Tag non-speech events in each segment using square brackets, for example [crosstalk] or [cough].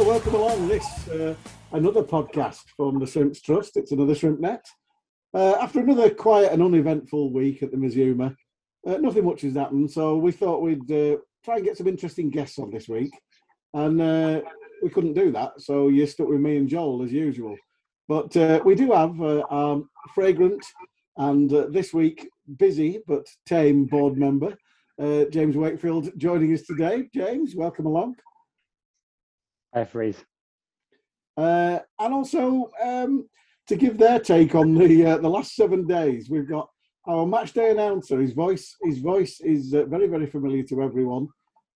Welcome along this uh, another podcast from the Shrimps Trust. It's another Shrimp Net. Uh, after another quiet and uneventful week at the Mazuma, uh, nothing much has happened. So we thought we'd uh, try and get some interesting guests on this week, and uh, we couldn't do that. So you stuck with me and Joel as usual. But uh, we do have our fragrant and this week busy but tame board member James Wakefield joining us today. James, welcome along. Hi, Freeze. Uh, and also um, to give their take on the uh, the last seven days, we've got our match day announcer. His voice, his voice is uh, very, very familiar to everyone,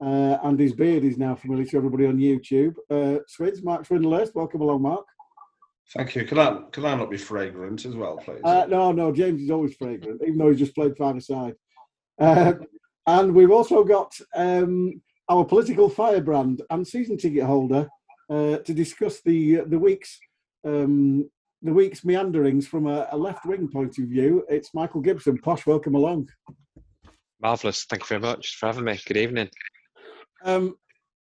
uh, and his beard is now familiar to everybody on YouTube. Uh, Swids, Mark Swindlehurst, welcome along, Mark. Thank you. Can I can I not be fragrant as well, please? Uh, no, no, James is always fragrant, even though he's just played five aside. Uh, and we've also got um, our political firebrand and season ticket holder uh, to discuss the the week's um, the week's meanderings from a, a left wing point of view. It's Michael Gibson. Posh, welcome along. Marvellous. Thank you very much for having me. Good evening. Um,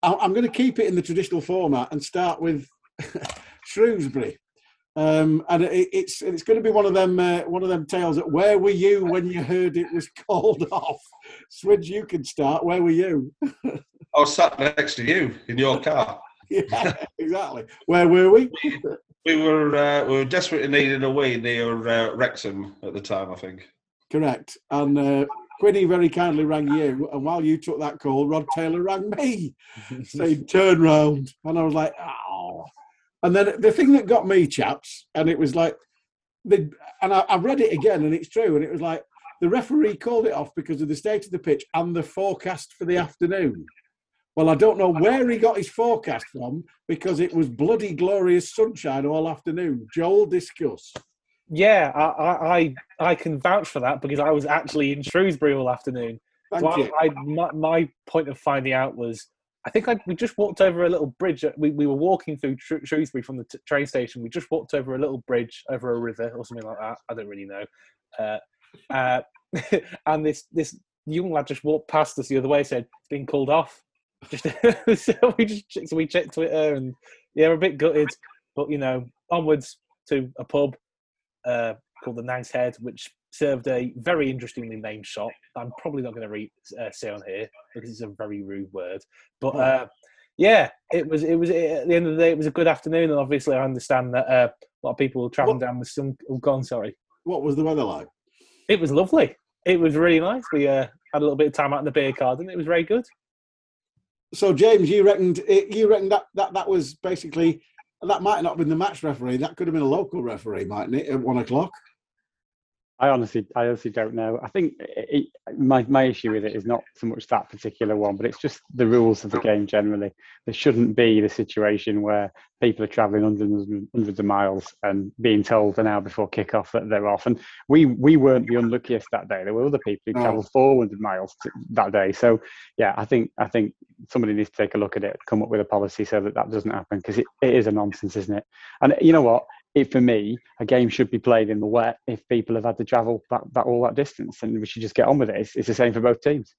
I, I'm going to keep it in the traditional format and start with [laughs] Shrewsbury. Um, and it, it's it's going to be one of them uh, one of them tales. That, where were you when you heard it was [laughs] called off? Swidge, you can start. Where were you? [laughs] I was sat next to you in your car. [laughs] yeah, exactly. Where were we? We were uh, we were desperately needing a way near uh, Wrexham at the time, I think. Correct. And uh, Quinny very kindly rang you, and while you took that call, Rod Taylor rang me, [laughs] saying turn round, and I was like, oh. And then the thing that got me, chaps, and it was like, the and I, I read it again, and it's true, and it was like the referee called it off because of the state of the pitch and the forecast for the afternoon. Well, I don't know where he got his forecast from because it was bloody glorious sunshine all afternoon. Joel, discuss. Yeah, I, I, I can vouch for that because I was actually in Shrewsbury all afternoon. Thank so you. I, I my, my point of finding out was I think I, we just walked over a little bridge. We, we were walking through Shrewsbury from the t- train station. We just walked over a little bridge over a river or something like that. I don't really know. Uh, [laughs] uh, [laughs] and this this young lad just walked past us the other way. Said it's been called off. Just [laughs] so we just checked, so we checked Twitter and yeah, we're a bit gutted, but you know, onwards to a pub uh, called the Nice Head, which served a very interestingly named shop. I'm probably not going to read uh, say on here because it's a very rude word, but uh, yeah, it was it was at the end of the day, it was a good afternoon, and obviously I understand that uh, a lot of people were traveling What- down with some. Oh, gone, sorry. What was the weather like? It was lovely. It was really nice. We uh, had a little bit of time out in the beer garden. It was very good. So, James, you reckoned it, you reckoned that, that that was basically that might not have been the match referee. That could have been a local referee, mightn't it? At one o'clock. I honestly, I honestly don't know. I think it, my my issue with it is not so much that particular one, but it's just the rules of the game generally. There shouldn't be the situation where people are travelling hundreds and hundreds of miles and being told an hour before kick-off that they're off. And we we weren't the unluckiest that day. There were other people who travelled 400 miles that day. So yeah, I think I think somebody needs to take a look at it, come up with a policy so that that doesn't happen because it, it is a nonsense, isn't it? And you know what? It, for me, a game should be played in the wet if people have had to travel that, that all that distance, and we should just get on with it. It's, it's the same for both teams.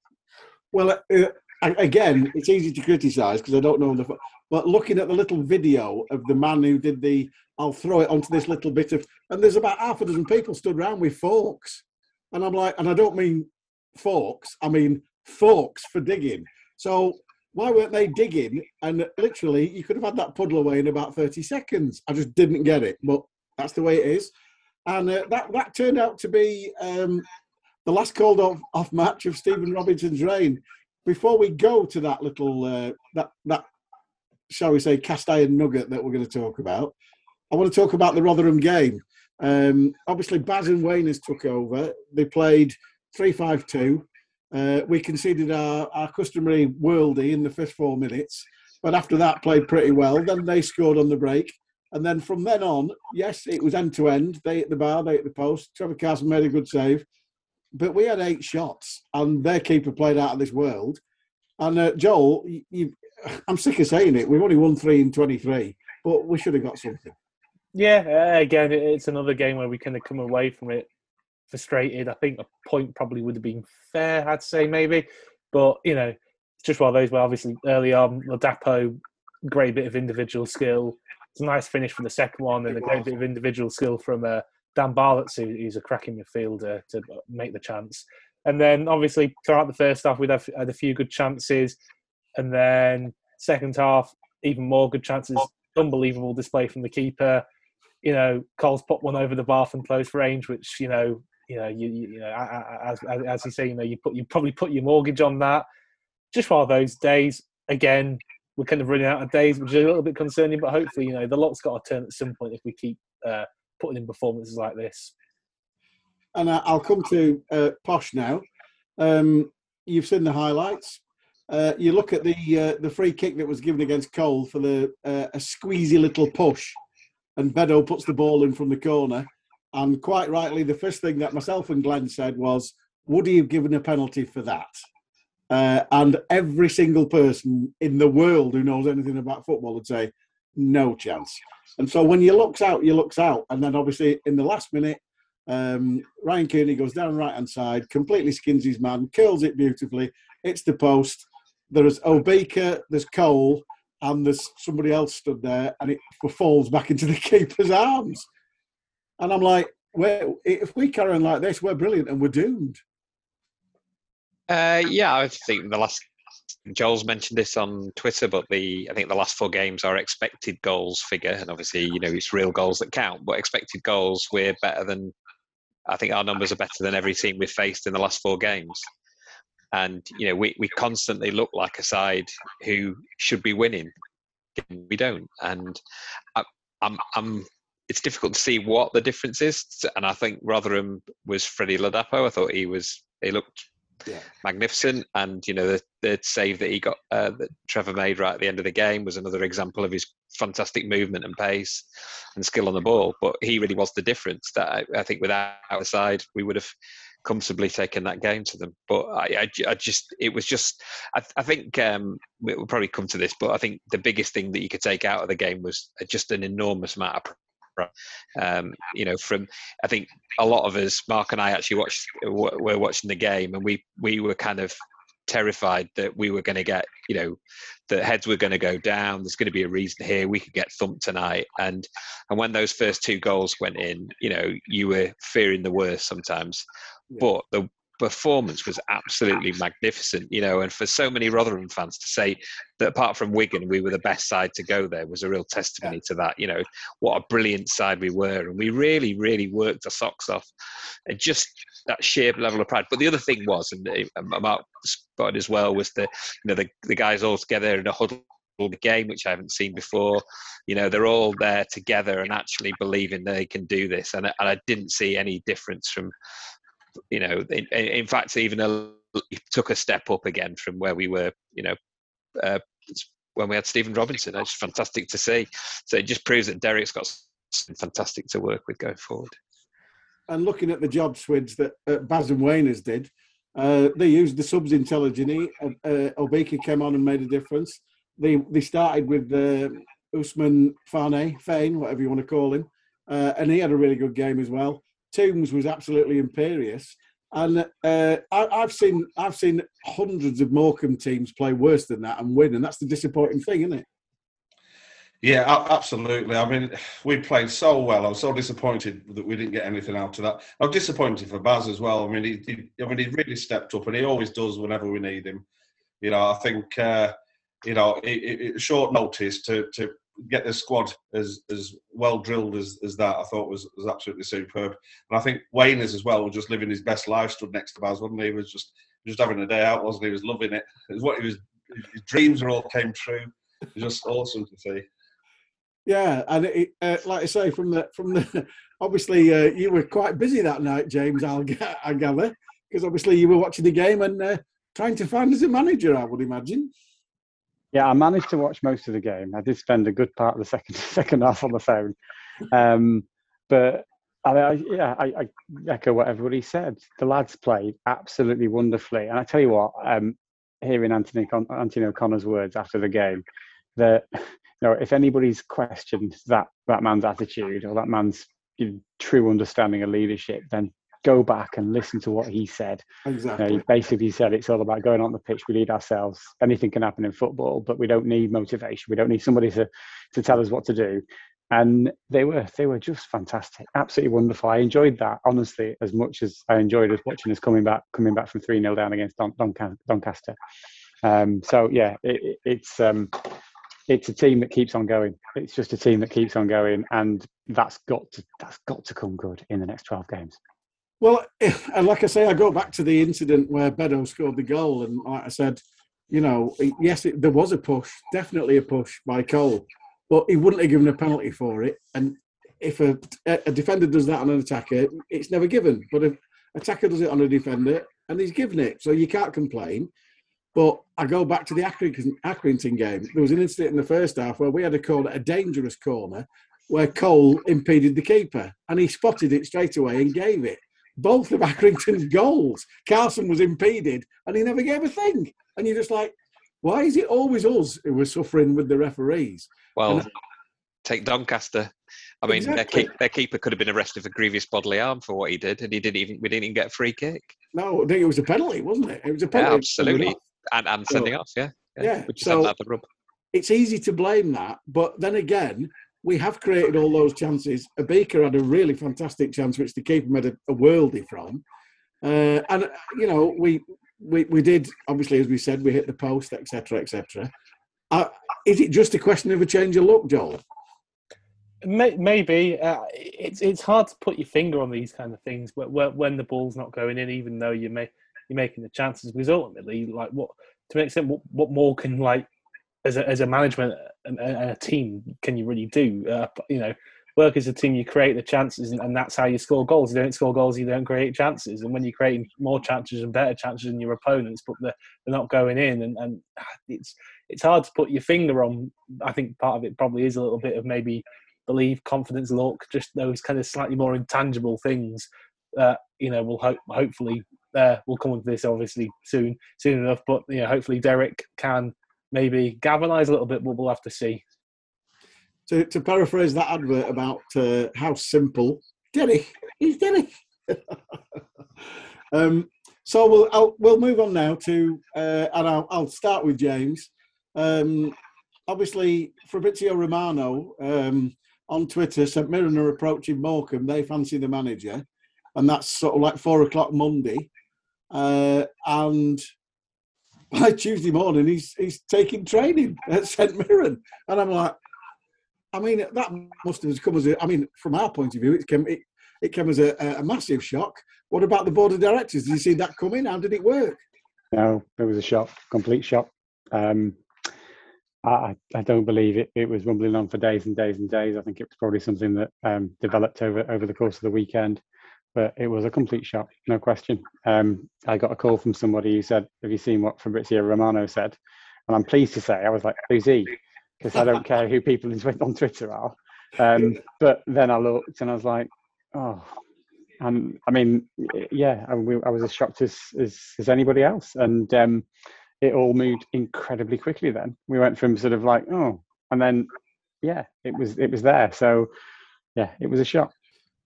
Well, uh, again, it's easy to criticise because I don't know the. But looking at the little video of the man who did the, I'll throw it onto this little bit of, and there's about half a dozen people stood around with forks, and I'm like, and I don't mean forks, I mean forks for digging. So why weren't they digging? And literally, you could have had that puddle away in about 30 seconds. I just didn't get it, but that's the way it is. And uh, that that turned out to be um, the last called off, off match of Stephen Robinson's reign. Before we go to that little uh, that that shall we say cast iron nugget that we're going to talk about, I want to talk about the Rotherham game. Um, obviously, Baz and Wayne has took over. They played three five two. Uh, we conceded our, our customary worldie in the first four minutes, but after that, played pretty well. Then they scored on the break. And then from then on, yes, it was end to end. They hit the bar, they hit the post. Trevor Carson made a good save. But we had eight shots, and their keeper played out of this world. And uh, Joel, you, you, I'm sick of saying it. We've only won three in 23, but we should have got something. Yeah, uh, again, it's another game where we kind of come away from it frustrated. I think a point probably would have been fair, I'd say maybe, but you know, it's just one of those where obviously early on, Ladapo, great bit of individual skill. It's a nice finish for the second one, and a great bit of individual skill from uh, Dan Barlaser, who's a cracking midfielder to make the chance. And then obviously throughout the first half, we'd have had a few good chances, and then second half, even more good chances. Unbelievable display from the keeper. You know, Cole's put one over the bar from close range, which you know, you know, you, you, you know, as, as as you say, you know, you put you probably put your mortgage on that. Just of those days. Again, we're kind of running out of days, which is a little bit concerning. But hopefully, you know, the lock's got to turn at some point if we keep uh, putting in performances like this. And I'll come to uh, Posh now. Um, you've seen the highlights. Uh, you look at the uh, the free kick that was given against Cole for the uh, a squeezy little push, and Bedeau puts the ball in from the corner. And quite rightly, the first thing that myself and Glenn said was, "Would he have given a penalty for that?" Uh, and every single person in the world who knows anything about football would say, "No chance." And so when you looks out, you looks out, and then obviously in the last minute, um, Ryan Kearney goes down right hand side, completely skins his man, curls it beautifully. It's the post. There's Obika, there's Cole, and there's somebody else stood there, and it falls back into the [laughs] keeper's arms. And I'm like, well, if we carry on like this, we're brilliant and we're doomed. Uh, yeah, I think the last Joel's mentioned this on Twitter, but the I think the last four games are expected goals figure, and obviously you know it's real goals that count. But expected goals, we're better than I think our numbers are better than every team we've faced in the last four games. And you know we we constantly look like a side who should be winning, we don't. And I, I'm I'm it's difficult to see what the difference is. And I think Rotherham was Freddie Ladapo. I thought he was he looked Yeah. magnificent. And you know the the save that he got uh, that Trevor made right at the end of the game was another example of his fantastic movement and pace and skill on the ball. But he really was the difference. That I, I think without the side we would have comfortably taken that game to them. But I, I, I just it was just I, I think um, we- we'll probably come to this, but I think the biggest thing that you could take out of the game was just an enormous amount of. Um, you know, from I think a lot of us, Mark and I, actually watched were watching the game, and we we were kind of terrified that we were going to get, you know, the heads were going to go down. There's going to be a reason here. We could get thumped tonight, and and when those first two goals went in, you know, you were fearing the worst sometimes. Yeah. But the performance was absolutely magnificent, you know, and for so many Rotherham fans to say that apart from Wigan, we were the best side to go there was a real testimony to that. You know, what a brilliant side we were, and we really, really worked our socks off, and just that sheer level of pride. But the other thing was, and uh, Mark spotted as well, was the you know the the guys all together in a huddle game, which I haven't seen before. You know, they're all there together and actually believing they can do this, and I- and I didn't see any difference from you know, in, in fact, even a, took a step up again from where we were, you know, uh, when we had Stephen Robinson. It's fantastic to see. So it just proves that Derek's got fantastic to work with going forward. And looking at the job swids that uh, Baz and Wayners did, uh, they used the subs intelligently. Uh, uh, came on and made a difference. They they started with uh, Usman Fane, Fane, whatever you want to call him, uh, and he had a really good game as well. Toombs was absolutely imperious, and uh, I, I've seen I've seen hundreds of Morecambe teams play worse than that and win, and that's the disappointing thing, isn't it? Yeah, absolutely. I mean, we played so well. I was so disappointed that we didn't get anything out of that. I'm disappointed for Baz as well. I mean, he, he I mean, he really stepped up, and he always does whenever we need him. You know, I think uh, you know, it, it- short notice to to get the squad as as well drilled as, as that. I thought was was absolutely superb. And I think Wayners as well just living his best life. Stood next to Baz, wasn't he? He was just just having a day out, wasn't he? He was loving it. It was what he was. His dreams all came true. It was just awesome to see. Yeah, and it, uh, like I say, from the from the [laughs] obviously uh, you were quite busy that night, James. I'll [laughs] I gather. because obviously you were watching the game and uh, trying to find as a manager. I would imagine. Yeah, I managed to watch most of the game. I did spend a good part of the second [laughs] second half on the phone, um, but I, I, yeah, I, I echo what everybody said. The lads played absolutely wonderfully, and I tell you what, um, hearing Anthony Con- Anthony O'Connor's words after the game, that [laughs] you know, if anybody's questioned that that man's attitude or that man's you know, true understanding of leadership, then go back and listen to what he said. You know, he basically said it's all about going on the pitch. We lead ourselves. Anything can happen in football, but we don't need motivation. We don't need somebody to, to tell us what to do. And they were they were just fantastic, absolutely wonderful. I enjoyed that honestly as much as I enjoyed us watching us coming back coming back from three 0 down against Don, Donca- Doncaster. Um, so yeah, it, it- it's um, it's a team that keeps on going. It's just a team that keeps on going, and that's got to that's got to come good in the next twelve games. Well, [laughs] and like I say, I go back to the incident where Bedeau scored the goal, and like I said, you know, yes, it, there was a push, definitely a push by Cole, but he wouldn't have given a penalty for it. And if a, a defender does that on an attacker, it's never given. But if attacker does it on a defender, and he's given it, so you can't complain. But I go back to the Accrington, game. There was an incident in the first half where we had a corner, a dangerous corner, where Cole impeded the keeper, and he spotted it straight away and gave it both of [laughs] Accrington's goals. Carson was impeded and he never gave a thing. And you're just like, why is it always us who are suffering with the referees? Well, take Doncaster. I mean, their, keep, their keeper could have been arrested for grievous bodily harm for what he did, and he didn't even. We didn't even get a free kick. No, I think it was a penalty, wasn't it? It was a Yeah, penalty. absolutely, and and So- sending off. Yeah, Yeah, just so- rub. It's easy to blame that, but then again, we have created all those chances. A Baker had a really fantastic chance, which the keeper made a, a worldie from. Uh, and you know, we, we we did obviously, as we said, we hit the post, etc., etc. Uh, is it just a question of a change of look, Joel? Maybe uh, it's it's hard to put your finger on these kind of things, when, when the ball's not going in, even though you may you're making the chances, because ultimately, like what to an extent, what, what more can like as a as a management and, a team can you really do? Uh, you know, work as a team, you create the chances, and, and that's how you score goals. You don't score goals, you don't create chances, and when you're creating more chances and better chances than your opponents, but they're, they're not going in, and, and [sighs] it's it's hard to put your finger on. I think part of it probably is a little bit of maybe believe, confidence, luck, just those kind of slightly more intangible things that you know will hope hopefully uh, we'll come with this obviously soon soon enough. But you know, hopefully Derek can maybe galvanise a little bit, but we'll have to see. To, to paraphrase that advert about uh, how simple Derek, he's Derek. [laughs] um, so we'll I'll, we'll move on now to uh, and I'll, I'll start with James. Um, obviously, Fabrizio Romano um, on Twitter, St Mirren are approaching Morecambe. They fancy the manager, and that's sort of like four o'clock Monday. Uh, and [laughs] by Tuesday morning, he's he's taking training at St Mirren, and I'm like, I mean, that must have come as a. I mean, from our point of view, it came it, it came as a, a massive shock. What about the board of directors? Did you see that coming? How did it work? No, it was a shock, complete shock. Um, I, I don't believe it. It was rumbling on for days and days and days. I think it was probably something that um, developed over over the course of the weekend, but it was a complete shock, no question. Um, I got a call from somebody who said, "Have you seen what Fabrizio Romano said?" And I'm pleased to say, I was like, "Who's he?" Because I don't care who people on Twitter are. Um, but then I looked and I was like, "Oh." And I mean, yeah, I, I was as shocked as, as, as anybody else. And um, it all moved incredibly quickly then. We went from sort of like, oh, and then, yeah, it was it was there. So, yeah, it was a shock.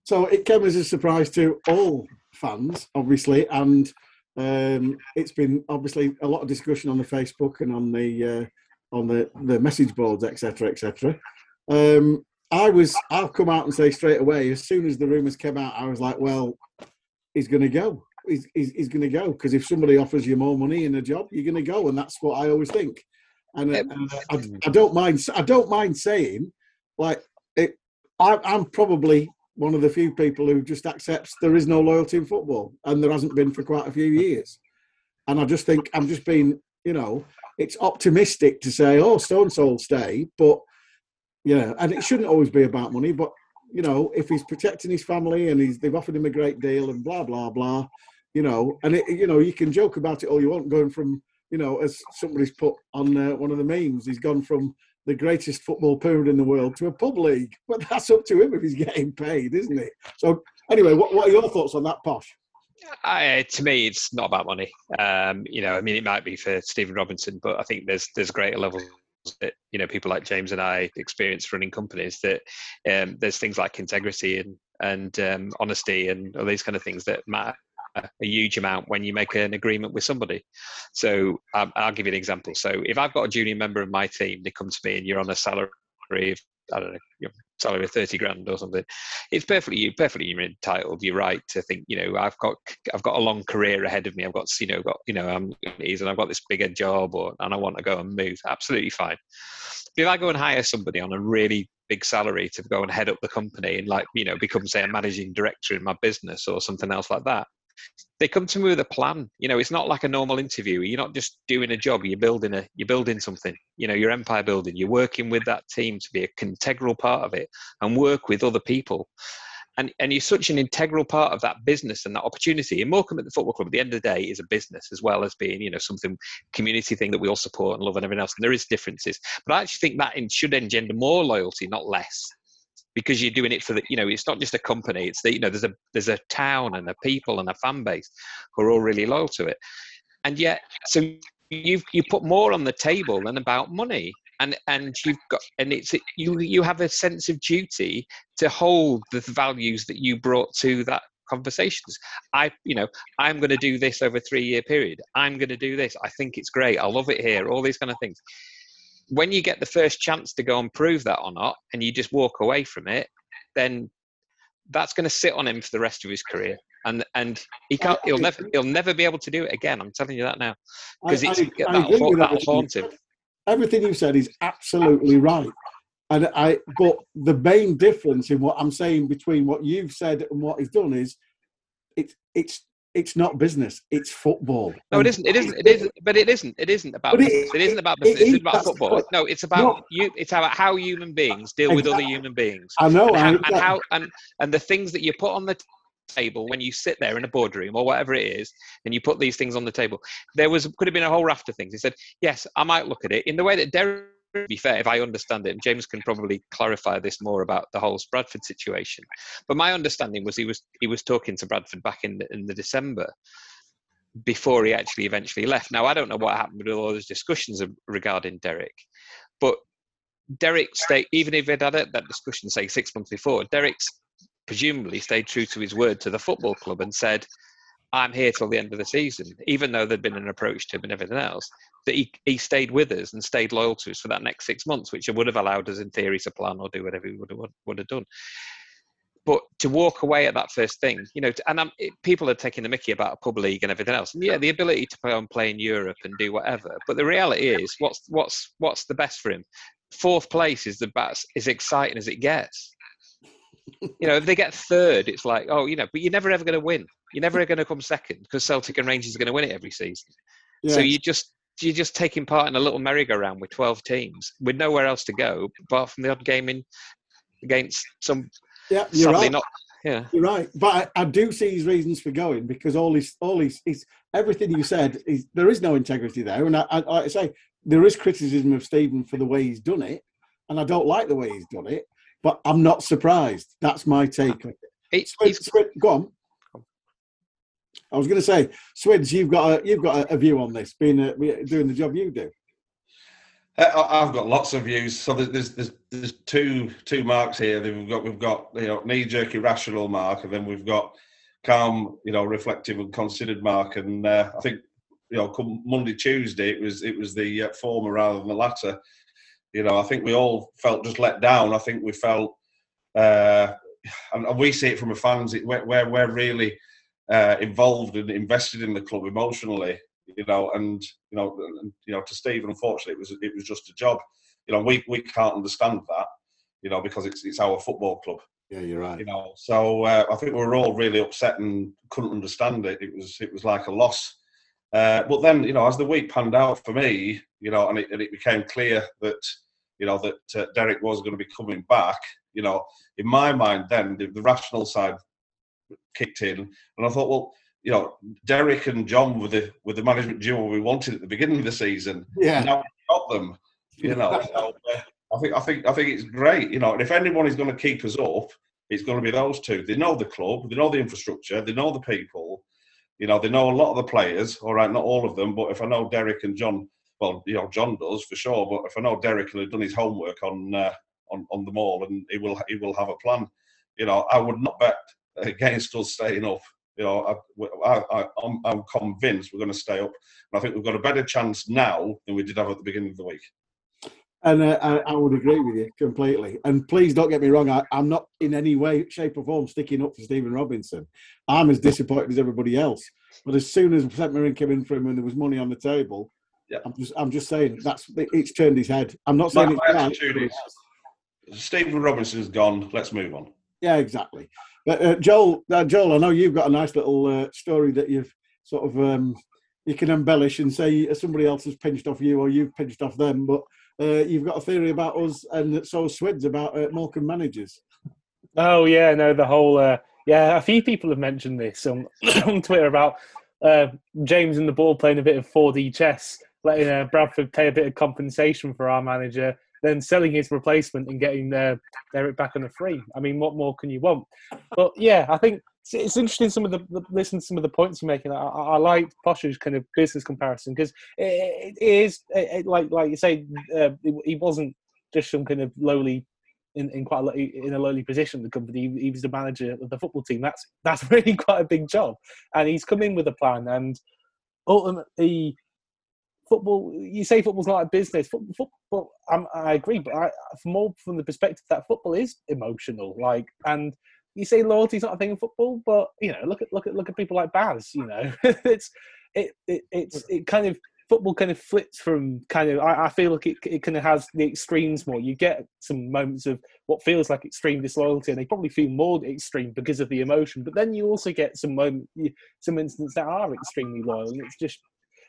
So it came as a surprise to all fans, obviously, and um, it's been obviously a lot of discussion on the Facebook and on the uh, on the the message boards, etc., etc. Um, I was, I'll come out and say straight away, as soon as the rumours came out, I was like, well, he's going to go. He's, he's, he's going to go because if somebody offers you more money in a job, you're going to go, and that's what I always think. And, uh, and uh, I, I don't mind. I don't mind saying, like, it. I, I'm probably one of the few people who just accepts there is no loyalty in football, and there hasn't been for quite a few years. And I just think I'm just being, you know, it's optimistic to say, oh, so and so will stay, but know, and it shouldn't always be about money. But you know, if he's protecting his family and he's they've offered him a great deal and blah blah blah, you know, and it, you know you can joke about it all you want, going from you know as somebody's put on uh, one of the memes, he's gone from the greatest football pyramid in the world to a pub league, but that's up to him if he's getting paid, isn't it? So anyway, what, what are your thoughts on that, Posh? I, to me, it's not about money. Um, you know, I mean, it might be for Stephen Robinson, but I think there's there's greater levels that you know people like James and I experience running companies. That um, there's things like integrity and and um, honesty and all these kind of things that matter a huge amount when you make an agreement with somebody. So um, I'll give you an example. So if I've got a junior member of my team, they come to me and you're on a salary of I don't know, salary of 30 grand or something it's perfectly you perfectly you're entitled you're right to think you know i've got i've got a long career ahead of me i've got you know got you know i'm and i've got this bigger job or and i want to go and move absolutely fine if i go and hire somebody on a really big salary to go and head up the company and like you know become say a managing director in my business or something else like that they come to me with a plan. You know, it's not like a normal interview. You're not just doing a job. You're building a. You're building something. You know, your empire building. You're working with that team to be a integral part of it and work with other people. And, and you're such an integral part of that business and that opportunity. And Morecambe at the football club, at the end of the day, is a business as well as being, you know, something community thing that we all support and love and everything else. And there is differences, but I actually think that should engender more loyalty, not less because you're doing it for the you know it's not just a company it's the you know there's a there's a town and a people and a fan base who are all really loyal to it. And yet so you've you put more on the table than about money and and you've got and it's you you have a sense of duty to hold the values that you brought to that conversations. I you know i'm going to do this over a three year period. I'm going to do this. I think it's great. I love it here. All these kind of things when you get the first chance to go and prove that or not, and you just walk away from it, then that's going to sit on him for the rest of his career. And and he can't. He'll never. He'll never be able to do it again. I'm telling you that now, because it's that'll, that'll haunt him. Everything you said is absolutely right. And I, but the main difference in what I'm saying between what you've said and what he's done is, it's it's it's not business. It's football. No, it isn't. It isn't. It isn't. But it isn't. It isn't about. It, business. it isn't about business. It, it, it's about football. No, it's about no. you. It's about how human beings deal exactly. with other human beings. I know. And how, I, and, how and and the things that you put on the table when you sit there in a boardroom or whatever it is, and you put these things on the table. There was could have been a whole raft of things. He said, "Yes, I might look at it in the way that Derek." Be fair, if I understand it, and James can probably clarify this more about the whole Bradford situation. But my understanding was he was he was talking to Bradford back in the, in the December, before he actually eventually left. Now, I don't know what happened with all those discussions regarding Derek, but Derek stayed, even if he'd had that discussion, say, six months before, Derek's presumably stayed true to his word to the football club and said, I'm here till the end of the season, even though there'd been an approach to him and everything else, that he, he stayed with us and stayed loyal to us for that next six months, which would have allowed us, in theory, to plan or do whatever we would have, would have done but to walk away at that first thing, you know, and I'm, it, people are taking the mickey about a pub league and everything else. And yeah, the ability to play on play in Europe and do whatever. But the reality is, what's what's what's the best for him? Fourth place is the best, as exciting as it gets. you know, if they get third, it's like, oh, you know, but you're never ever going to win. You're never going to come second because Celtic and Rangers are going to win it every season. Yeah. So you just you're just taking part in a little merry-go-round with 12 teams with nowhere else to go apart from the odd game in against some yeah, you're right. Not, yeah, you're right. But I, I, do see his reasons for going because all his, all his, his everything you said is there is no integrity there, and I, I, like I say there is criticism of Stephen for the way he's done it, and I don't like the way he's done it. But I'm not surprised. That's my take it. Swid, Swid, go on. I was going to say, Swids, you've got a, you've got a, view on this, being a, doing the job you do. Uh, I've got lots of views. So there's there's there's two two marks here. We've got we've got you know knee jerk irrational mark, and then we've got calm, you know, reflective and considered mark. And uh, I think you know, come Monday Tuesday, it was it was the uh, former rather than the latter. You know, I think we all felt just let down. I think we felt, uh, and we see it from the fans. It, we're we're really uh, involved and invested in the club emotionally you know, and you know, and, you know, to Steve, unfortunately, it was it was just a job. You know, we we can't understand that, you know, because it's it's our football club. Yeah, you're right. You know, so uh, I think we were all really upset and couldn't understand it. It was it was like a loss. Uh, but then, you know, as the week panned out for me, you know, and it, and it became clear that, you know, that uh, Derek was going to be coming back. You know, in my mind, then the, the rational side kicked in, and I thought, well, you know, Derek and John were the were the management duo we wanted at the beginning of the season. Yeah. Now we've got them. You know, so, uh, I think I think I think it's great. You know, and if anyone is going to keep us up, it's going to be those two. They know the club, they know the infrastructure, they know the people. You know, they know a lot of the players. All right, not all of them, but if I know Derek and John, well, you know, John does for sure. But if I know Derek will have done his homework on uh, on on them all, and he will he will have a plan. You know, I would not bet against us staying up. You know, I, I, I'm, I'm convinced we're going to stay up, and I think we've got a better chance now than we did have at the beginning of the week. And uh, I, I would agree with you completely. And please don't get me wrong, I, I'm not in any way, shape, or form sticking up for Stephen Robinson. I'm as disappointed as everybody else. But as soon as St Mirren came in for him and there was money on the table, Yeah. I'm just I'm just saying that's it's turned his head. I'm not saying My- it's my attitude it is- Stephen Robinson's gone. Let's move on. Yeah, exactly. But uh, Joel, uh, Joel, I know you've got a nice little uh, story that you've sort of um, you can embellish and say somebody else has pinched off you or you've pinched off them. But uh, you've got a theory about us, and so Swids about uh, Morecambe managers. Oh yeah, no, the whole uh, yeah. A few people have mentioned this on, [coughs] on Twitter about uh, James and the ball playing a bit of 4D chess, letting uh, Bradford pay a bit of compensation for our manager, then selling his replacement and getting uh, Derek back on a free. I mean, what more can you want? But yeah, I think it's, it's interesting. Some of the, the listen to some of the points you're making. I, I, like Posh's kind of business comparison because it, it is it, like like you say, uh, he- wasn't just some kind of lowly in, in quite a, in a lowly position the company. He, he was the manager of the football team. That's that's [laughs] really quite a big job, and he's come in with a plan. And ultimately, football. You say football's not a business. Football, football I agree, but I, from more from the perspective that football is emotional. Like, and you say loyalty's not a thing in football, but you know, look at look at look at people like Baz. You know, [laughs] it's it, it it's it kind of football kind of flips from kind of I, I feel like it, it kind of has the extremes more you get some moments of what feels like extreme disloyalty and they probably feel more extreme because of the emotion but then you also get some moment some instances that are extremely loyal and it's just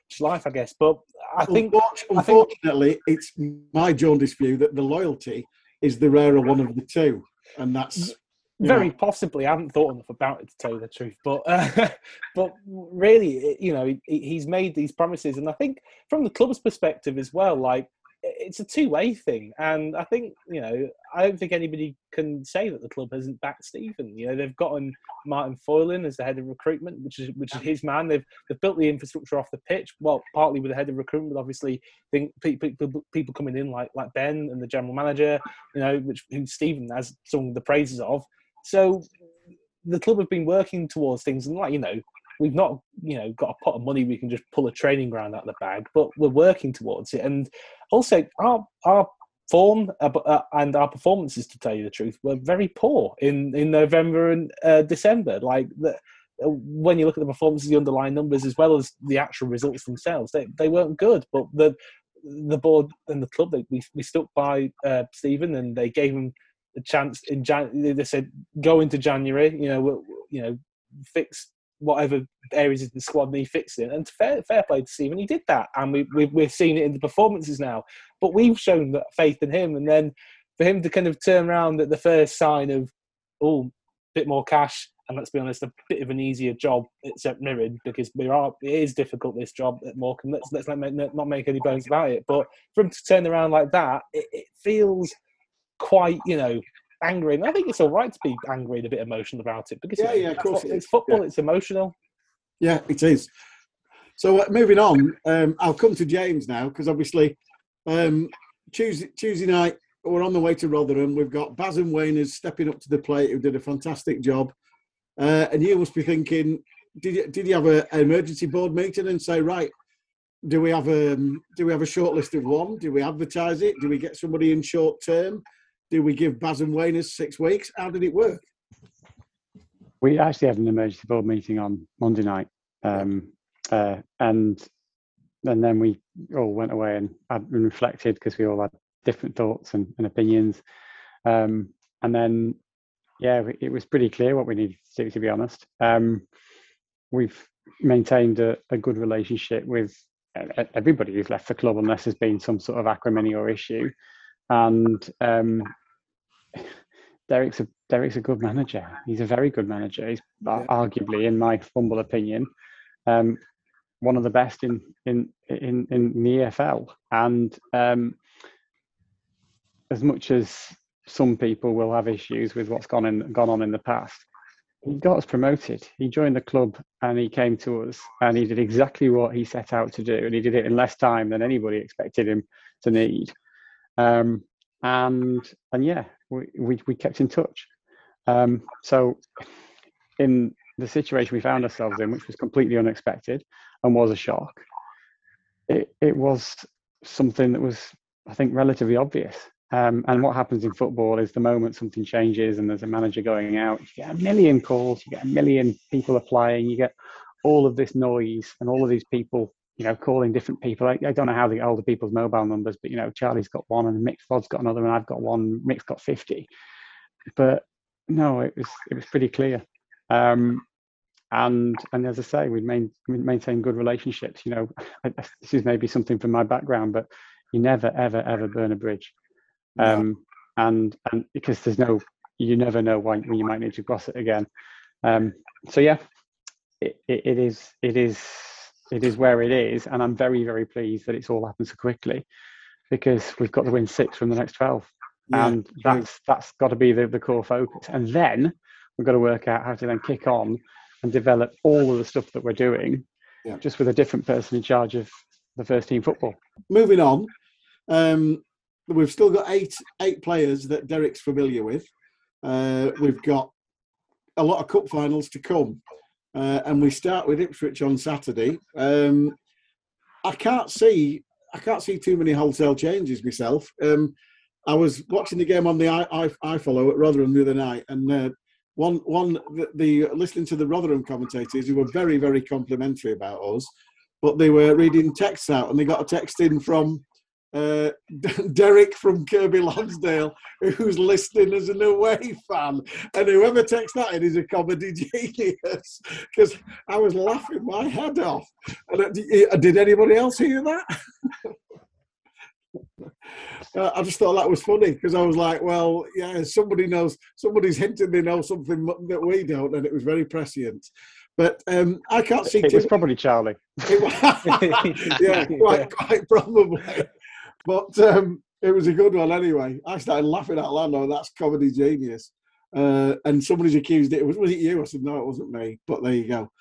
just life i guess but i think Unfortu- I think- unfortunately, it's my jaundiced view that the loyalty is the rarer one of the two, and that's very know, possibly. I haven't thought enough about it to tell you the truth, but uh, [laughs] but really, you know, he, he's made these promises, and I think from the club's perspective as well, like it's a two-way thing, and I think you know, I don't think anybody can say that the club hasn't backed Stephen. You know, they've gotten Martin Foylan as the head of recruitment, which is which is his man. They've they've built the infrastructure off the pitch, well, partly with the head of recruitment, but obviously, think people people coming in like like Ben and the general manager, you know, which who Stephen has sung the praises of. So the club have been working towards things, and like you know, we've not you know got a pot of money we can just pull a training ground out of the bag, but we're working towards it. And also, our our form uh, uh, and our performances, to tell you the truth, were very poor in in November and uh, December. Like the. uh, When you look at the performances, the underlying numbers, as well as the actual results themselves, they, they weren't good. But the the board and the club, they, we, we stuck by uh, Stephen, and they gave him a chance in Jan. They said go into January, you know, you know, fix whatever areas of the squad need fixing. And fair, fair play to Stephen, he did that, and we, we we're seeing it in the performances now. But we've shown that faith in him, and then for him to kind of turn around at the first sign of oh, a bit more cash. And let's be honest, a bit of an easier job St Mirren because we are it is difficult this job at Morecambe. Let's let's not make, not make any bones about it. But for him to turn around like that, it, it feels quite you know angry. And I think it's all right to be angry and a bit emotional about it because Yeah, know, yeah, of course it's, it it's football. Yeah. It's emotional. Yeah, it is. So uh, moving on, um, I'll come to James now because obviously um, Tuesday, Tuesday night we're on the way to Rotherham. We've got Baz and Wayners stepping up to the plate, who did a fantastic job. Uh, and you must be thinking, did you, did you have a, an emergency board meeting and say, right, do we have a do we have a short list of one? Do we advertise it? Do we get somebody in short term? Do we give Baz and Wayners six weeks? How did it work? We actually had an emergency board meeting on Monday night, um, uh, and and then we all went away and, and reflected because we all had different thoughts and, and opinions, um, and then yeah, it was pretty clear what we needed to do. To be honest, um, we've maintained a, a good relationship with everybody who's left the club, unless there's been some sort of acrimony or issue, and um, Derek's a Derek's a good manager. He's a very good manager. He's Yeah. arguably, in my humble opinion, um, one of the best in in in in the EFL. And um, as much as some people will have issues with what's gone in gone on in the past, he got us promoted. He joined the club and he came to us and he did exactly what he set out to do, and he did it in less time than anybody expected him to need. Um, and and yeah, we, we, we kept in touch. Um, so in the situation we found ourselves in, which was completely unexpected and was a shock, it, it was something that was, I think, relatively obvious. Um, and what happens in football is the moment something changes and there's a manager going out, you get a million calls, you get a million people applying, you get all of this noise and all of these people, you know, calling different people. I, I don't know how the older people's mobile numbers, but you know, Charlie's got one and Mick Fodd's got another and I've got one, Mick's got 50. But no, it was it was pretty clear. Um, and and as I say, we main, we maintain good relationships. You know, I, this is maybe something from my background, but you never ever ever burn a bridge. Um, and and because there's no, you never know when, when you might need to cross it again. Um, so yeah, it, it, it is it is it is where it is, and I'm very very pleased that it's all happened so quickly, because we've got to win six from the next twelve. Yeah, and that's that's got to be the, the core focus. And then we've got to work out how to then kick on and develop all of the stuff that we're doing Yeah. just with a different person in charge of the first team football. Moving on, um, we've still got eight eight players that Derek's familiar with. Uh, we've got a lot of cup finals to come, uh, and we start with Ipswich on Saturday. Um, I can't see I can't see too many wholesale changes myself. Um, I was watching the game on the i, I, I follow at Rotherham the other night, and uh, one one the, the listening to the Rotherham commentators who were very very complimentary about us, but they were reading texts out, and they got a text in from uh, [laughs] Derek from Kirkby Lonsdale, who's listening as an away fan, and whoever texts that in is a comedy [laughs] genius because I was laughing my head off. And uh, uh, did anybody else hear that? [laughs] Uh, I just thought that was funny because I was like, well, yeah, somebody knows, somebody's hinting they know something that we don't, and it was very prescient. But um, I can't see it was probably charlie yeah, quite, quite probably. But um, it was a good one anyway. I started laughing out loud. No, that's comedy genius. Uh, and somebody's accused it. Was, was it you? I said, no, it wasn't me. But there you go.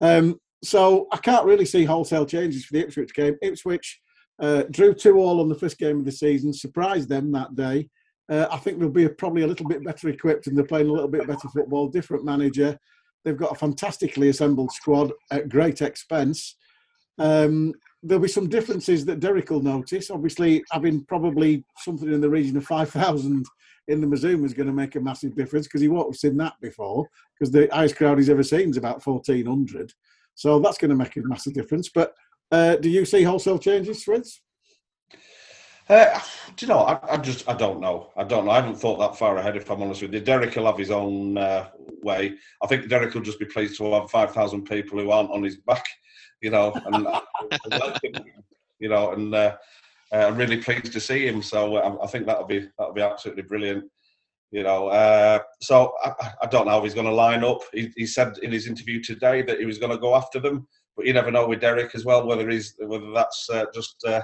Um, so I can't really see wholesale changes for the Ipswich game. Ipswich uh, drew two all on the first game of the season, surprised them that day. Uh, I think they'll be probably a little bit better equipped and they're playing a little bit better football. Different manager. They've got a fantastically assembled squad at great expense. Um, there'll be some differences that Derek will notice. Obviously, having probably something in the region of 5,000 in the Mazoom is going to make a massive difference because he won't have seen that before because the highest crowd he's ever seen is about 1,400. So that's going to make a massive difference. But uh, do you see wholesale changes, Fritz? Uh, do you know? I, I just I don't know. I don't know. I haven't thought that far ahead. If I'm honest with you, Derek will have his own uh, way. I think Derek will just be pleased to have five thousand people who aren't on his back. You know, and you know, and uh, uh, I'm really pleased to see him. So uh, I, I think that'll be that'll be absolutely brilliant. You know, uh, so I, I- I don't know how he's going to line up. He, he said in his interview today that he was going to go after them, but you never know with Derek as well whether he's whether that's uh, just uh,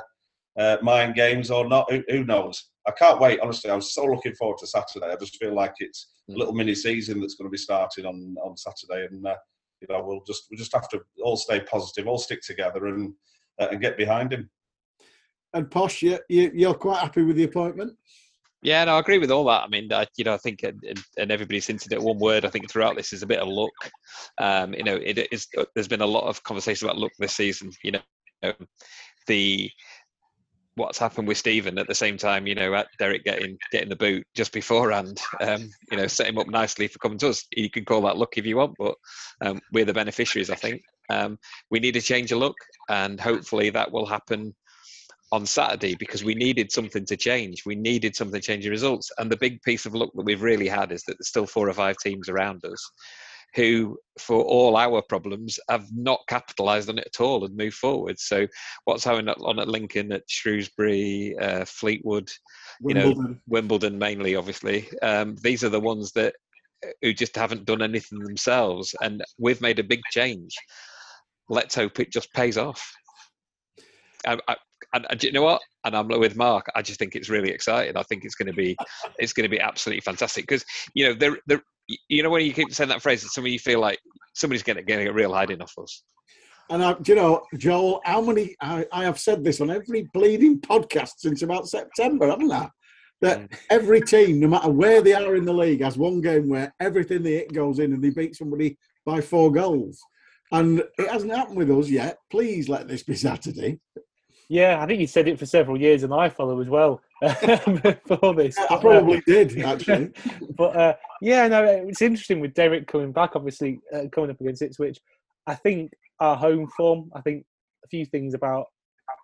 uh, mind games or not. Who, who knows? I can't wait. Honestly, I'm so looking forward to Saturday. I just feel like it's a little mini season that's going to be starting on on Saturday, and uh, you know we'll just we just have to all stay positive, all stick together, and uh, and get behind him. And Posh, you, you, you're quite happy with the appointment? Yeah, no, I agree with all that. I mean, I, you know, I think, and, and- and everybody's hinted at one word. I think throughout this is a bit of luck. Um, you know, it is. There's been a lot of conversation about luck this season. You know, um, the what's happened with Stephen at the same time. You know, at Derek getting getting the boot just beforehand. [laughs] Um, you know, set him up nicely for coming to us. You can call that luck if you want, but um, we're the beneficiaries. I think um, we need a change of look, and hopefully that will happen on Saturday because we needed something to change. We needed something to change the results. And the big piece of luck that we've really had is that there's still four or five teams around us who, for all our problems, have not capitalised on it at all and moved forward. So, what's going on at Lincoln, at Shrewsbury, uh, Fleetwood, you know, Wimbledon. Wimbledon mainly, obviously. Um, these are the ones that who just haven't done anything themselves, and we've made a big change. Let's hope it just pays off. I, I, and, and you know what? And I'm with Mark. I just think it's really exciting. I think it's going to be, it's going to be absolutely fantastic because you know, there, there, you know, when you keep saying that phrase, some of you feel like somebody's getting getting a real hiding off us. And I, do you know, Joel, how many? I, I have said this on every bleeding podcast since about September, haven't I? That mm. every team, no matter where they are in the league, has one game where everything they hit goes in and they beat somebody by four goals. And it hasn't happened with us yet. Please let this be Saturday. Yeah, I think you said it for several years, and I follow as well [laughs] before this. I But, uh, probably did, actually. [laughs] but uh, yeah, no, it's interesting with Derek coming back. Obviously, uh, coming up against Ipswich, I think our home form. I think a few things about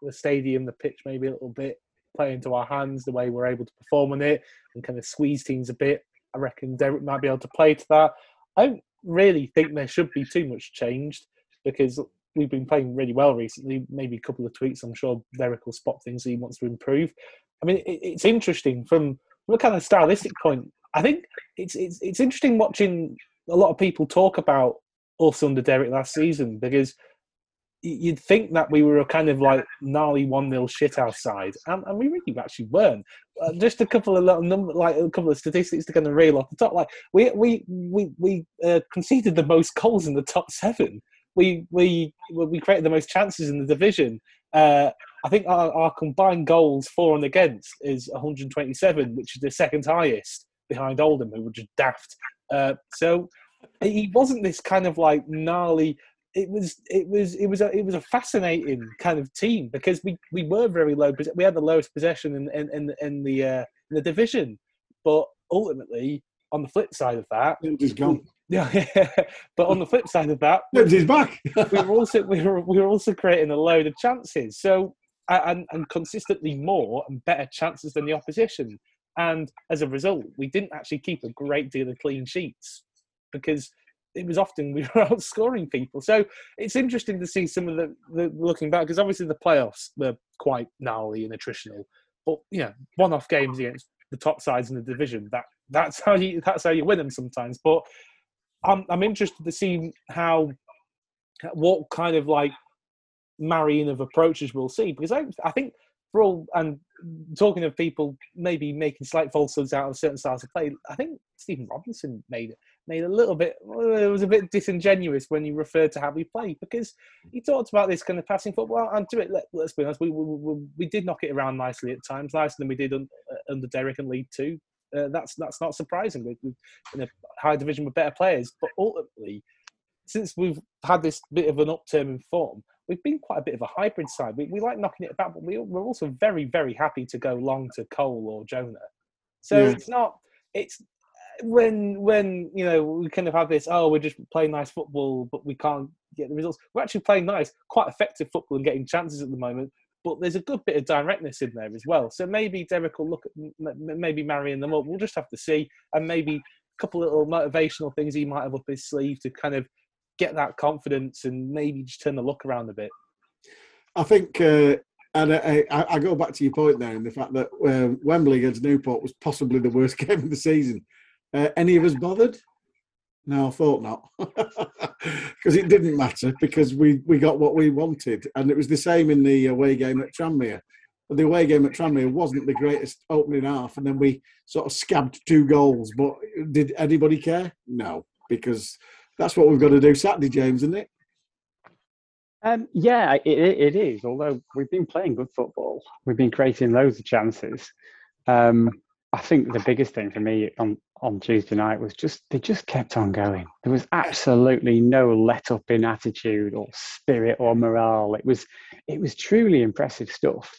the stadium, the pitch, maybe a little bit play into our hands. The way we're able to perform on it and kind of squeeze teams a bit. I reckon Derek might be able to play to that. I don't really think there should be too much changed because we've been playing really well recently. Maybe a couple of tweaks. I'm sure Derek will spot things he wants to improve. I mean, it, it's interesting from, a kind of stylistic point. I think it's it's it's interesting watching a lot of people talk about us under Derek last season because you'd think that we were a kind of like gnarly one 0 shit outside, and, and we really actually weren't. Uh, just a couple of little number, like a couple of statistics to kind of reel off the top. Like we we we we uh, conceded the most goals in the top seven. We we we created the most chances in the division. Uh, I think our, our combined goals for and against is 127, which is the second highest behind Oldham, who were just daft. Uh, so he wasn't this kind of like gnarly. It was it was it was a it was a fascinating kind of team because we, we were very low. We had the lowest possession in in in, in the uh, in the division, but ultimately on the flip side of that. [laughs] yeah. but on the flip [laughs] side of that, He's back. [laughs] we were also we were, we were also creating a load of chances. So and and consistently more and better chances than the opposition. And as a result, we didn't actually keep a great deal of clean sheets because it was often we were outscoring people. So it's interesting to see some of the, the looking back because obviously the playoffs were quite gnarly and attritional. But you know, one-off games against the top sides in the division that that's how you that's how you win them sometimes. But I'm I'm interested to see how what kind of like marrying of approaches we'll see because I I think for all and talking of people maybe making slight falsehoods out of certain styles of play, I think Stephen Robinson made it made a little bit it was a bit disingenuous when he referred to how we played because he talked about this kind of passing football and do it let, let's be honest we, we, we, we did knock it around nicely at times nicer than we did un, uh, under Derek and League Two uh, that's that's not surprising we, we, in a high division with better players. But ultimately since we've had this bit of an upturn in form we've been quite a bit of a hybrid side. We, we like knocking it about but we, we're also very very happy to go long to Cole or Jonah. So Yeah. it's not it's when when you know we kind of have this oh we're just playing nice football but we can't get the results. We're actually playing nice quite effective football and getting chances at the moment but there's a good bit of directness in there as well so maybe Derek will look at maybe marrying them up we'll just have to see and maybe a couple of little motivational things he might have up his sleeve to kind of get that confidence and maybe just turn the look around a bit I think, uh, and I, I, I go back to your point there, and the fact that uh, Wembley against Newport was possibly the worst [laughs] game of the season. Uh, any of us bothered? No, I thought not, [laughs] because it didn't matter because we we got what we wanted, and it was the same in the away game at Tranmere. The away game at Tranmere wasn't the greatest opening half, and then we sort of scabbed two goals. But did anybody care? No, because that's what we've got to do Saturday, James, isn't it? Um, yeah, it, it is. Although we've been playing good football, we've been creating loads of chances. Um, I think the biggest thing for me on, on Tuesday night was just they just kept on going. There was absolutely no let up in attitude or spirit or morale. It was it was truly impressive stuff.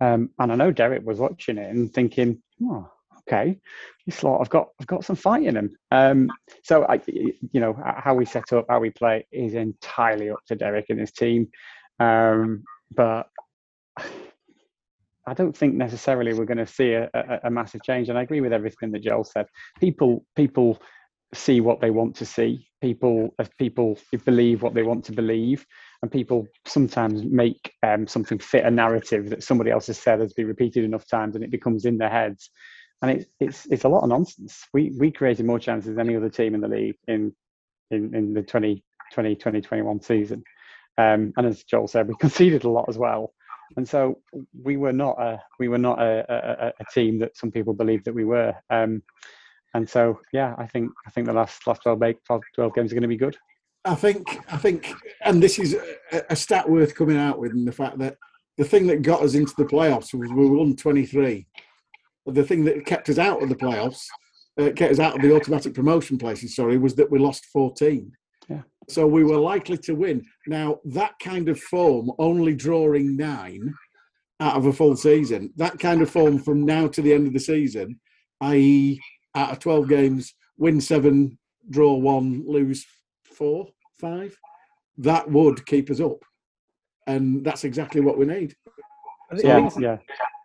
Um, and I know Derek was watching it and thinking, oh, okay, this lot, I've got I've got some fight in them. Um, so I, you know, how we set up, how we play is entirely up to Derek and his team. Um, but I don't think necessarily we're going to see a, a, a massive change. And I agree with everything that Joel said. People, people see what they want to see. People, people believe what they want to believe, and people sometimes make um, something fit a narrative that somebody else has said has been repeated enough times, and it becomes in their heads. And it's it's it's a lot of nonsense. We we created more chances than any other team in the league in in, in the 2020 2021 season. Um, and as Joel said, we [laughs] conceded a lot as well. And so we were not a we were not a, a, a team that some people believe that we were. Um, and so yeah, I think I think the last last 12, 12 games are going to be good. I think, I think, and this is a, a stat worth coming out with, and the fact that the thing that got us into the playoffs was we won 23. The thing that kept us out of the playoffs, uh, kept us out of the automatic promotion places, sorry, was that we lost 14. Yeah. So we were likely to win. Now, that kind of form, only drawing nine out of a full season, that kind of form from now to the end of the season, i.e., out of 12 games, win seven, draw one, lose four, five, that would keep us up. And that's exactly what we need. I Yeah, yeah.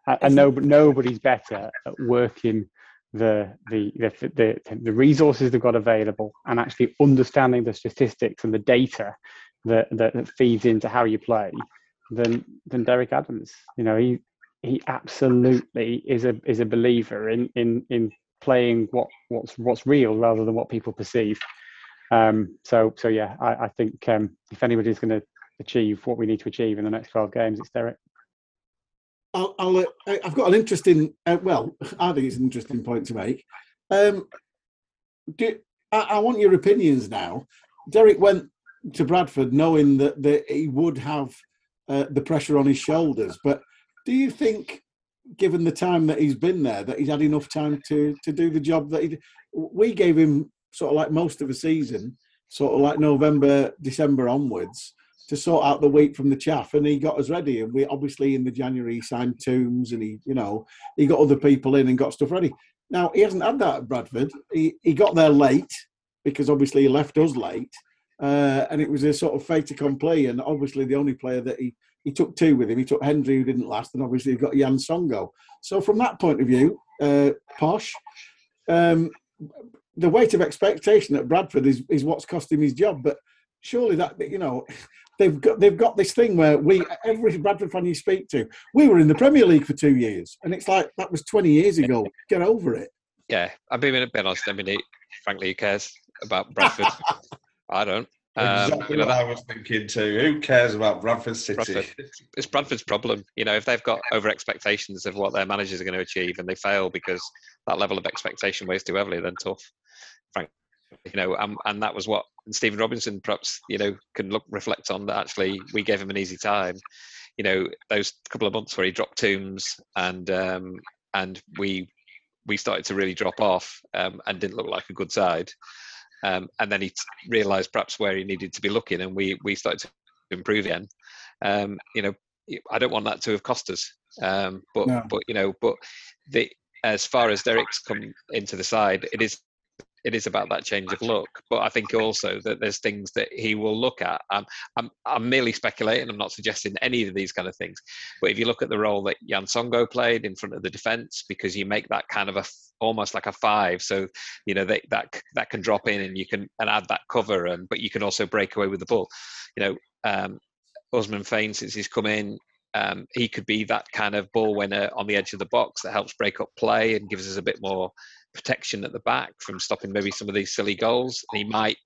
And- And no, nobody's better at working the, the the the the resources they've got available and actually understanding the statistics and the data that that, that feeds into how you play than than Derek Adams. You know, he he absolutely is a is a believer in in in playing what what's what's real rather than what people perceive. Um, so so yeah, I, I think um, if anybody's going to achieve what we need to achieve in the next 12 games, it's Derek. I'll, I'll, uh, I've got an interesting, uh, well, I think it's an interesting point to make. Um, do, I, I want your opinions now. Derek went to Bradford knowing that, that he would have uh, the pressure on his shoulders, but do you think, given the time that he's been there, that he's had enough time to to do the job that he? We gave him sort of like most of the season, sort of like November, December onwards, to sort out the wheat from the chaff, and he got us ready. And we obviously in the January he signed Tombs, and he, you know, he got other people in and got stuff ready. Now he hasn't had that at Bradford. He he got there late because obviously he left us late, uh, and it was a sort of fait accompli. And obviously the only player that he he took two with him, he took Hendry who didn't last, and obviously he got Yann Songo'o. So from that point of view, uh, Posh. Um, the weight of expectation at Bradford is, is what's cost him his job. But surely that you know they've got they've got this thing where we every Bradford fan you speak to, we were in the Premier League for two years, and it's like that was twenty years ago. Get over it. Yeah, I'm being a bit honest. I mean, he, frankly, who cares about Bradford? [laughs] I don't. Um, Exactly you know, what I was thinking too. Who cares about Bradford City? Bradford. it's Bradford's problem. You know, if they've got over expectations of what their managers are going to achieve and they fail because that level of expectation weighs too heavily, then tough. Frankly, you know, um, and that was what Stephen Robinson perhaps you know can look reflect on that. Actually, we gave him an easy time. You know, those couple of months where he dropped Tombs and um, and we we started to really drop off um, and didn't look like a good side. Um, and then he realised perhaps where he needed to be looking, and we we started to improve again. Um, you know, I don't want that to have cost us. Um, but No. but you know, but the as far as Derek's come into the side, it is it is about that change of look. But I think also that there's things that he will look at. Um, I'm I'm merely speculating. I'm not suggesting any of these kind of things. But if you look at the role that Yann Songo'o played in front of the defence, because you make that kind of a almost like a five, so you know that that that can drop in and you can and add that cover, and but you can also break away with the ball. You know, um, Ousmane Fané since he's come in, um, he could be that kind of ball winner on the edge of the box that helps break up play and gives us a bit more protection at the back from stopping maybe some of these silly goals. He might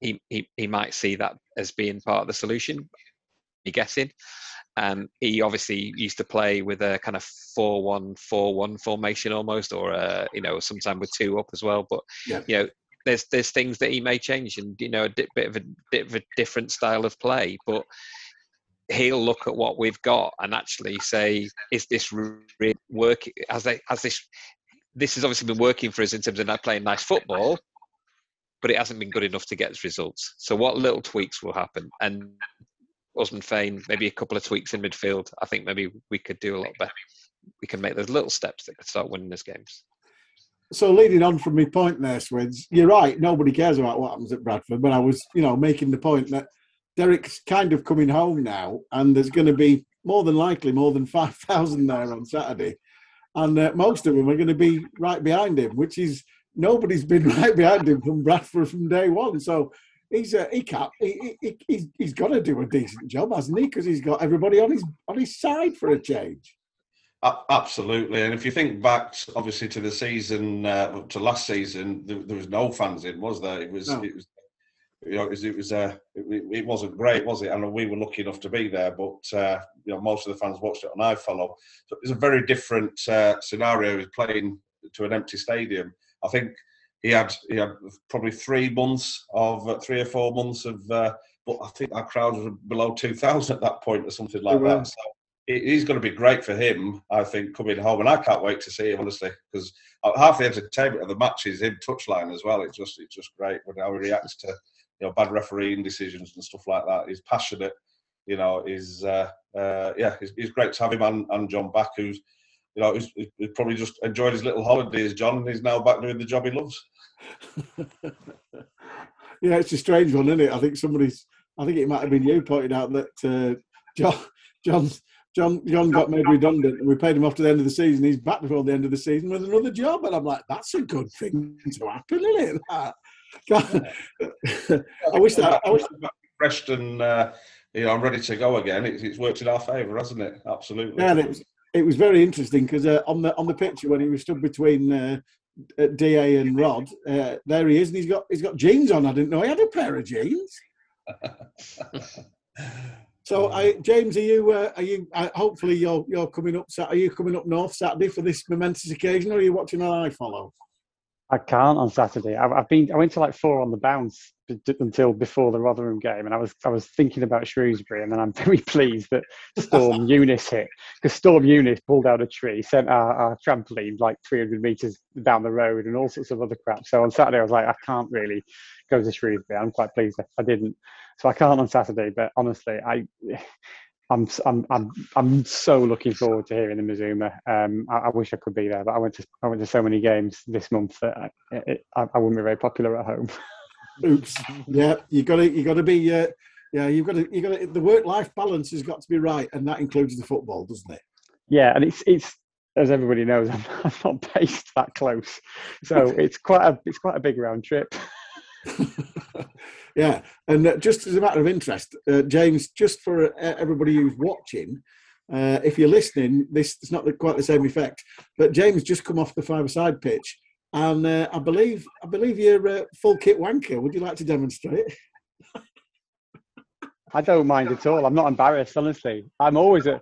he, he, he might see that as being part of the solution. Be guessing. Um, he obviously used to play with a kind of four-one-four-one formation almost, or uh, you know, sometime with two up as well. But Yeah. you know, there's there's things that he may change, and you know, a di- bit of a bit of a different style of play. But he'll look at what we've got and actually say, is this really working? Has they has this this has obviously been working for us in terms of not playing nice football, but it hasn't been good enough to get results. So what little tweaks will happen? And Ousmane Fané, maybe a couple of tweaks in midfield. I think maybe we could do a lot better. We can make those little steps that could start winning us games. So leading on from my point there, Swids, you're right. Nobody cares about what happens at Bradford, but I was, you know, making the point that Derek's kind of coming home now, and there's going to be more than likely more than [laughs] five thousand there on Saturday, and uh, most of them are going to be right behind him, which is nobody's been [laughs] right behind him from Bradford from day one. So he's uh, he can't he, he, he's, he's got to do a decent job, hasn't he? Because he's got everybody on his on his side for a change. Absolutely, and if you think back, obviously to the season uh, to last season, there, there was no fans in, was there? It was, No. it was, you know, it was, it was, uh, it, it wasn't great, was it? And we were lucky enough to be there, but uh, you know, most of the fans watched it on iFollow. So it's a very different uh, scenario. He's playing to an empty stadium. I think he had he had probably three months of uh, three or four months of, uh, but I think our crowd was below two thousand at that point or something like were. that. So it is going to be great for him, I think, coming home, and I can't wait to see him honestly because half the entertainment of the match is him touchline as well. It's just it's just great when how he reacts to you know bad refereeing decisions and stuff like that. He's passionate, you know. He's uh, uh, yeah, it's great to have him and, and John back, who's you know he's, he's probably just enjoyed his little holidays, John, and he's now back doing the job he loves. [laughs] Yeah, it's a strange one, isn't it? I think somebody's. I think it might have been you pointed out that uh, John, John, John, John got made redundant, and we paid him off to the end of the season. He's back before the end of the season with another job, and I'm like, that's a good thing to happen, isn't it? That- [laughs] I wish that. I wish. refreshed and uh, you know I'm ready to go again. It's, it's worked in our favour, hasn't it? Absolutely. Yeah, it was it was very interesting because uh, on the on the picture when he was stood between uh, uh, Da and Rod, uh, there he is, and he's got he's got jeans on. I didn't know he had a pair of jeans. [laughs] So, I, James, are you uh, are you? Uh, hopefully, you're you're coming up. Are you coming up north Saturday for this momentous occasion, or are you watching on iFollow? I can't on Saturday. I've, I've been. I went to like four on the bounce until before the Rotherham game, and I was I was thinking about Shrewsbury, and then I'm [laughs] very pleased that Storm [laughs] Eunice hit because Storm Eunice pulled out a tree, sent our, our trampoline like 300 meters down the road, and all sorts of other crap. So on Saturday, I was like, I can't really go to Shrewsbury. I'm quite pleased that I didn't. So I can't on Saturday, but honestly, I. I'm, I'm I'm I'm so looking forward to hearing the Mazuma. Um, I, I wish I could be there, but I went to I went to so many games this month that I, it, I, I wouldn't be very popular at home. [laughs] Oops. yeah, you got to you got to be. Uh, yeah, you've got to you got to. The work life balance has got to be right, and that includes the football, doesn't it? Yeah, and it's it's as everybody knows, [laughs] I'm, I'm not based that close, so it's quite a it's quite a big round trip. [laughs] yeah, and uh, just as a matter of interest, uh, James, just for uh, everybody who's watching, uh, if you're listening, this is not quite the same effect. But James just come off the five-a-side pitch, and uh, I believe I believe you're uh, full kit wanker. Would you like to demonstrate? I don't mind at all. I'm not embarrassed, honestly. I'm always a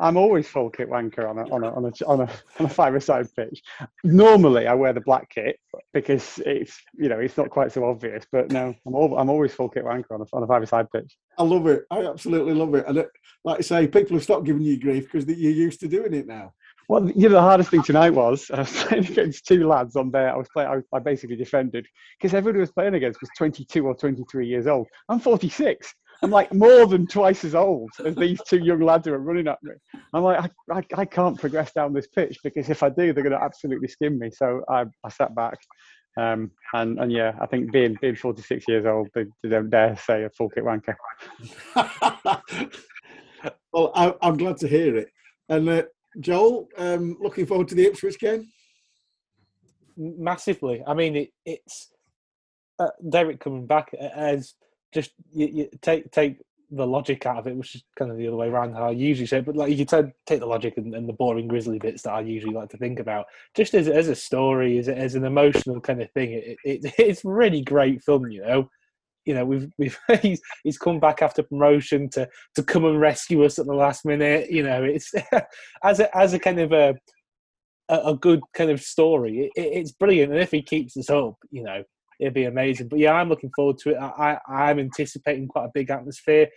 I'm always full kit wanker on a on a on a on a, on a five-a-side pitch. Normally, I wear the black kit because it's you know it's not quite so obvious. But no, I'm all, I'm always full kit wanker on a on a five-a-side pitch. I love it. I absolutely love it. And uh, like I say, people have stopped giving you grief because you're used to doing it now. Well, you know, the hardest thing tonight was [laughs] I was playing against two lads on there. I was playing. I, I basically defended because everybody was playing against was 22 or 23 years old. I'm 46. I'm like more than twice as old as these two young lads who are running at me. I'm like, I, I, I can't progress down this pitch because if I do, they're going to absolutely skim me. So I, I sat back. Um, and, and yeah, I think being being 46 years old, they, they don't dare say a full kit wanker. [laughs] well, I, I'm glad to hear it. And uh, Joel, um, looking forward to the Ipswich game. massively. I mean, it, it's uh, Derek coming back as just you, you take take the logic out of it, which is kind of the other way around how I usually say. it, But like you said, take the logic and, and the boring grizzly bits that I usually like to think about, just as as a story, as as an emotional kind of thing. It, it [laughs] it's really great film, you know. You know, we've we've [laughs] he's, he's come back after promotion to to come and rescue us at the last minute. You know, it's [laughs] as a as a kind of a a, good kind of story. It, it's brilliant, and if he keeps this up, you know, it'd be amazing. But yeah, I'm looking forward to it. I, I I'm anticipating quite a big atmosphere.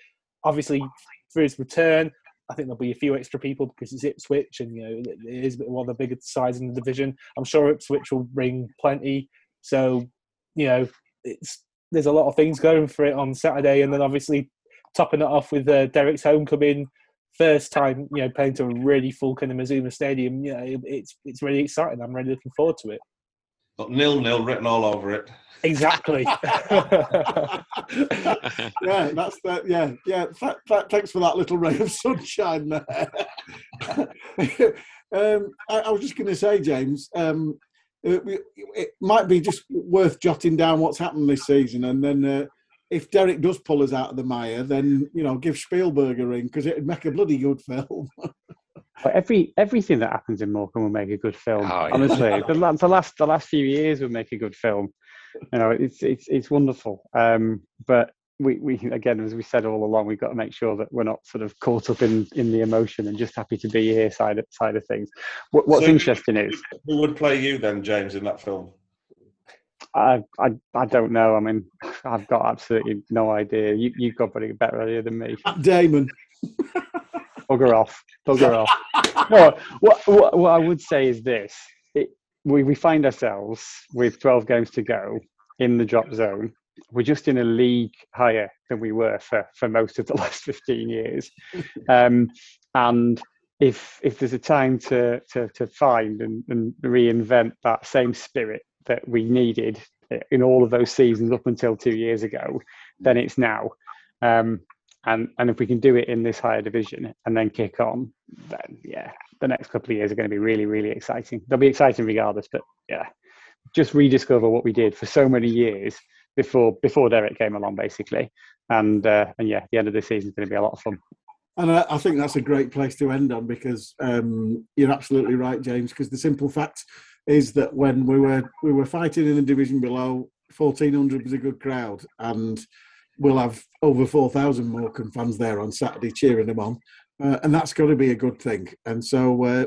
Obviously, for his return, I think there'll be a few extra people because it's Ipswich, and you know it is one of the bigger sides in the division. I'm sure Ipswich will bring plenty. So, you know, it's there's a lot of things going for it on Saturday, and then obviously topping it off with uh, Derek's homecoming first time, you know, playing to a really full kind of Mazuma Stadium. You know, it, it's it's really exciting. I'm really looking forward to it. Got nil nil written all over it. Exactly. [laughs] [laughs] yeah, that's that. Yeah, yeah. Th- th- thanks for that little ray of sunshine there. [laughs] um, I, I was just going to say, James. Um, uh, we- it might be just worth jotting down what's happened this season, and then uh, if Derek does pull us out of the mire, then you know give Spielberg a ring because it'd make a bloody good film. But every everything that happens in Morecambe will make a good film. Oh, yeah. Honestly, the, the last the last few years will make a good film. You know, it's it's it's wonderful. Um, but we we again, as we said all along, we've got to make sure that we're not sort of caught up in in the emotion and just happy to be here side of side of things. What, what's So- interesting is Who would play you then, James, in that film? I, I I don't know. I mean, I've got absolutely no idea. You you've got probably a better idea than me. Damon. Bugger [laughs] off, bugger off. No, what, what what I would say is this: it, we we find ourselves with 12 games to go in the drop zone. We're just in a league higher than we were for for most of the [laughs] last 15 years, um, and if if there's a time to to to find and, and reinvent that same spirit that we needed in all of those seasons up until two years ago, then it's now. Um, and and if we can do it in this higher division and then kick on, then yeah, the next couple of years are going to be really really exciting. They'll be exciting regardless, but yeah, just rediscover what we did for so many years before before Derek came along, basically. And uh, and yeah, the end of the season is going to be a lot of fun. And I, think that's a great place to end on because um, you're absolutely right, James. Because the simple fact is that when we were we were fighting in the division below, 1400 was a good crowd, and we'll have over 4,000 Morecambe fans there on Saturday cheering them on, uh, and that's got to be a good thing. And so, uh,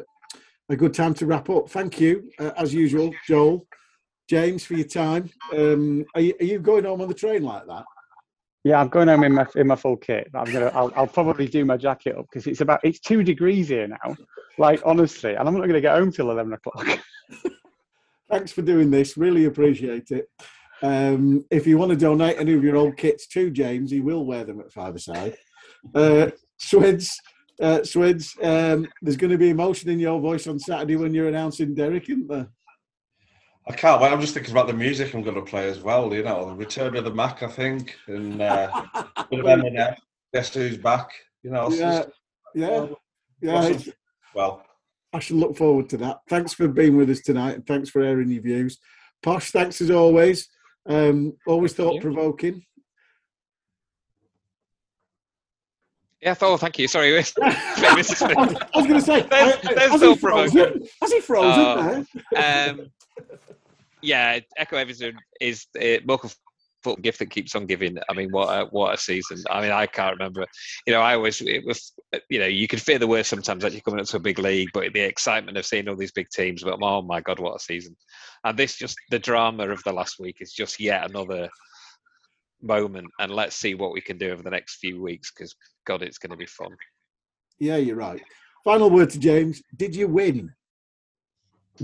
a good time to wrap up. Thank you, uh, as usual, Joel, James, for your time. Um, are, you, are you going home on the train like that? Yeah, I'm going home in my in my full kit. I'm gonna. I'll, I'll probably do my jacket up because it's about it's two degrees here now. Like honestly, and I'm not going to get home till eleven o'clock. [laughs] Thanks for doing this. Really appreciate it. Um, if you want to donate any of your old kits to James, he will wear them at five aside. Uh, Swids, uh, Swids, um, there's going to be emotion in your voice on Saturday when you're announcing Derek, isn't there? I can't wait. I'm just thinking about the music I'm going to play as well. You know, the Return of the Mac, I think, and uh, a [laughs] bit of Eminem. Guess who's back? You know, yeah, just- yeah, yeah. Awesome. it's- well, I shall look forward to that. Thanks for being with us tonight, and thanks for airing your views. Posh, thanks as always. Um, always thought provoking. Yeah, oh, thank you. Sorry, [laughs] [laughs] I was, going to say, There's- there's has he frozen? Has he frozen Oh. um, yeah, Echo Everton is uh, Morecambe foot gift that keeps on giving. I mean, what a, what a season! I mean, I can't remember. You know, I always it was. You know, you could fear the worst sometimes you're coming up to a big league, but the excitement of seeing all these big teams. But oh my god, what a season! And this just the drama of the last week is just yet another moment. And let's see what we can do over the next few weeks because God, it's going to be fun. Yeah, you're right. Final word to James. Did you win?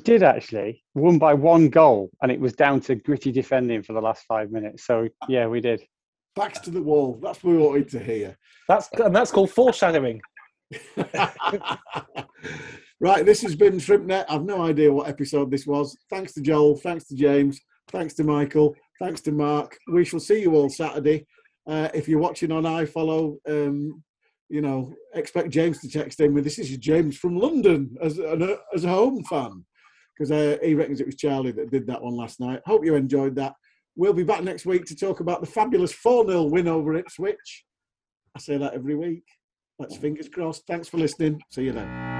Did actually won by one goal, and it was down to gritty defending for the last five minutes. So yeah, we did. Backs to the wall. That's what we wanted to hear. That's and that's called foreshadowing. [laughs] right, this has been ShrimpNet. I've no idea what episode this was. Thanks to Joel. Thanks to James. Thanks to Michael. Thanks to Mark. We shall see you all Saturday. Uh, if you're watching on iFollow, um, you know, expect James to text in with this is James from London as a, as a home fan because uh, he reckons it was Charlie that did that one last night. Hope you enjoyed that. We'll be back next week to talk about the fabulous 4 0 win over Ipswich. I say that every week. Let's fingers crossed. Thanks for listening. See you then.